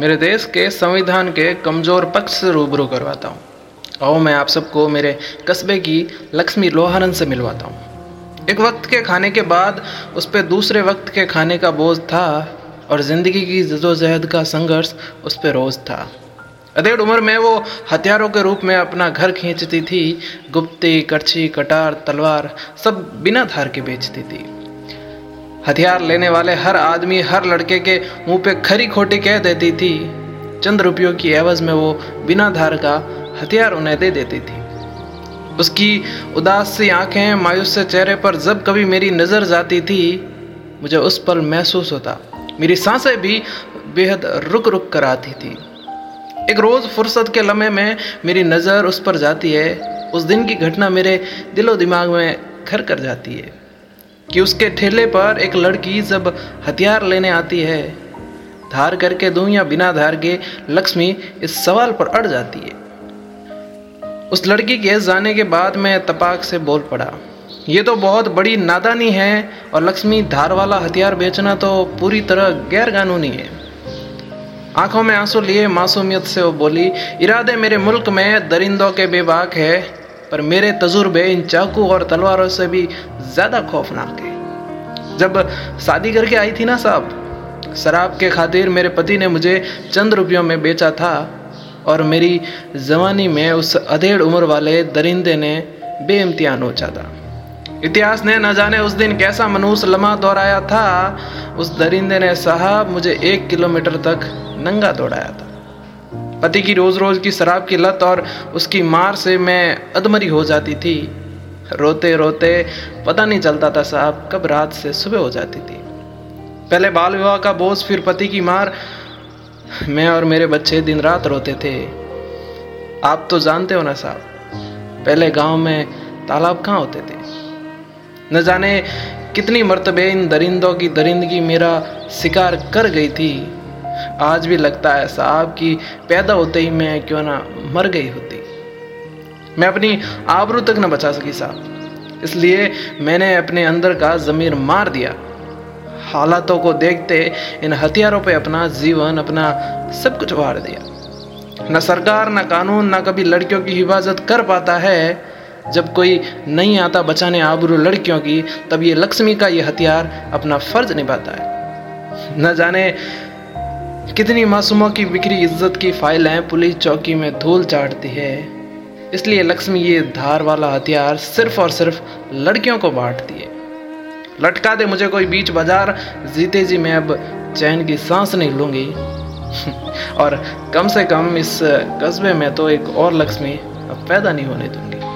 मेरे देश के संविधान के कमज़ोर पक्ष से रूबरू करवाता हूँ। आओ, मैं आप सबको मेरे कस्बे की लक्ष्मी लोहारन से मिलवाता हूँ। एक वक्त के खाने के बाद उस पर दूसरे वक्त के खाने का बोझ था और ज़िंदगी की जदोजहद का संघर्ष उस पर रोज़ था। अधेड़ उम्र में वो हथियारों के रूप में अपना घर खींचती थी, गुप्ती, कड़छी, कटार, तलवार सब बिना धार के बेचती थी। हथियार लेने वाले हर आदमी हर लड़के के मुँह पे खरी खोटी कह देती थी। चंद रुपयों की एवज में वो बिना धार का हथियार उन्हें दे देती थी। उसकी उदास सी आँखें मायूस से चेहरे पर जब कभी मेरी नज़र जाती थी, मुझे उस पल महसूस होता। मेरी साँसें भी बेहद रुक रुक कर आती थी। एक रोज़ फुर्सत के लम्हे में मेरी नज़र उस पर जाती है। उस दिन की घटना मेरे दिलो दिमाग में घर कर जाती है। कि उसके ठेले पर एक लड़की जब हथियार लेने आती है, धार करके दूँ या बिना धार के, लक्ष्मी इस सवाल पर अड़ जाती है। उस लड़की के जाने के बाद मैं तपाक से बोल पड़ा, ये तो बहुत बड़ी नादानी है और लक्ष्मी धार वाला हथियार बेचना तो पूरी तरह गैर कानूनी है। आँखों में आँसू लिए मासूमियत से वो बोली, इरादे मेरे मुल्क में दरिंदों के बेबाक है पर मेरे तजुर्बे इन चाकू और तलवारों से भी ज़्यादा खौफनाक है। जब शादी करके आई थी ना साहब, शराब के खातिर मेरे पति ने मुझे चंद रुपयों में बेचा था और मेरी जवानी में उस अधेड़ उम्र वाले दरिंदे ने बेइम्तियान नोचा था इतिहास ने न जाने उस दिन कैसा मनूस लम्हा दोहराया था। उस दरिंदे ने साहब मुझे एक किलोमीटर तक नंगा दौड़ाया था। पति की रोज रोज की शराब की लत और उसकी मार से मैं अधमरी हो जाती थी। रोते रोते पता नहीं चलता था साहब कब रात से सुबह हो जाती थी। पहले बाल विवाह का बोझ, फिर पति की मार। मैं और मेरे बच्चे दिन रात रोते थे। आप तो जानते हो ना साहब, पहले गाँव में तालाब कहाँ होते थे? न जाने कितनी मरतबे इन दरिंदों की दरिंदगी मेरा शिकार कर गई थी। आज भी लगता है साहब कि पैदा होते ही मैं क्यों ना मर गई होती। मैं अपनी आबरू तक न बचा सकी साहब। इसलिए मैंने अपने अंदर का ज़मीर मार दिया। हालातों को देखते इन हथियारों पे अपना जीवन, अपना सब कुछ वार दिया। न सरकार, न कानून, न कभी लड़कियों की हिफाजत कर पाता है। जब कोई नहीं आता बचाने आबरू लड़कियों की, तब ये लक्ष्मी का ये हथियार अपना फ़र्ज़ निभाता है। न जाने कितनी मासूमों की बिखरी इज़्ज़त की फाइलें पुलिस चौकी में धूल चाटती है। इसलिए लक्ष्मी ये धार वाला हथियार सिर्फ़ और सिर्फ़ लड़कियों को बांटती है। लटका दे मुझे कोई बीच बाज़ार, जीते जी मैं अब चैन की सांस नहीं लूँगी। और कम से कम इस कस्बे में तो एक और लक्ष्मी अब पैदा नहीं होने दूँगी।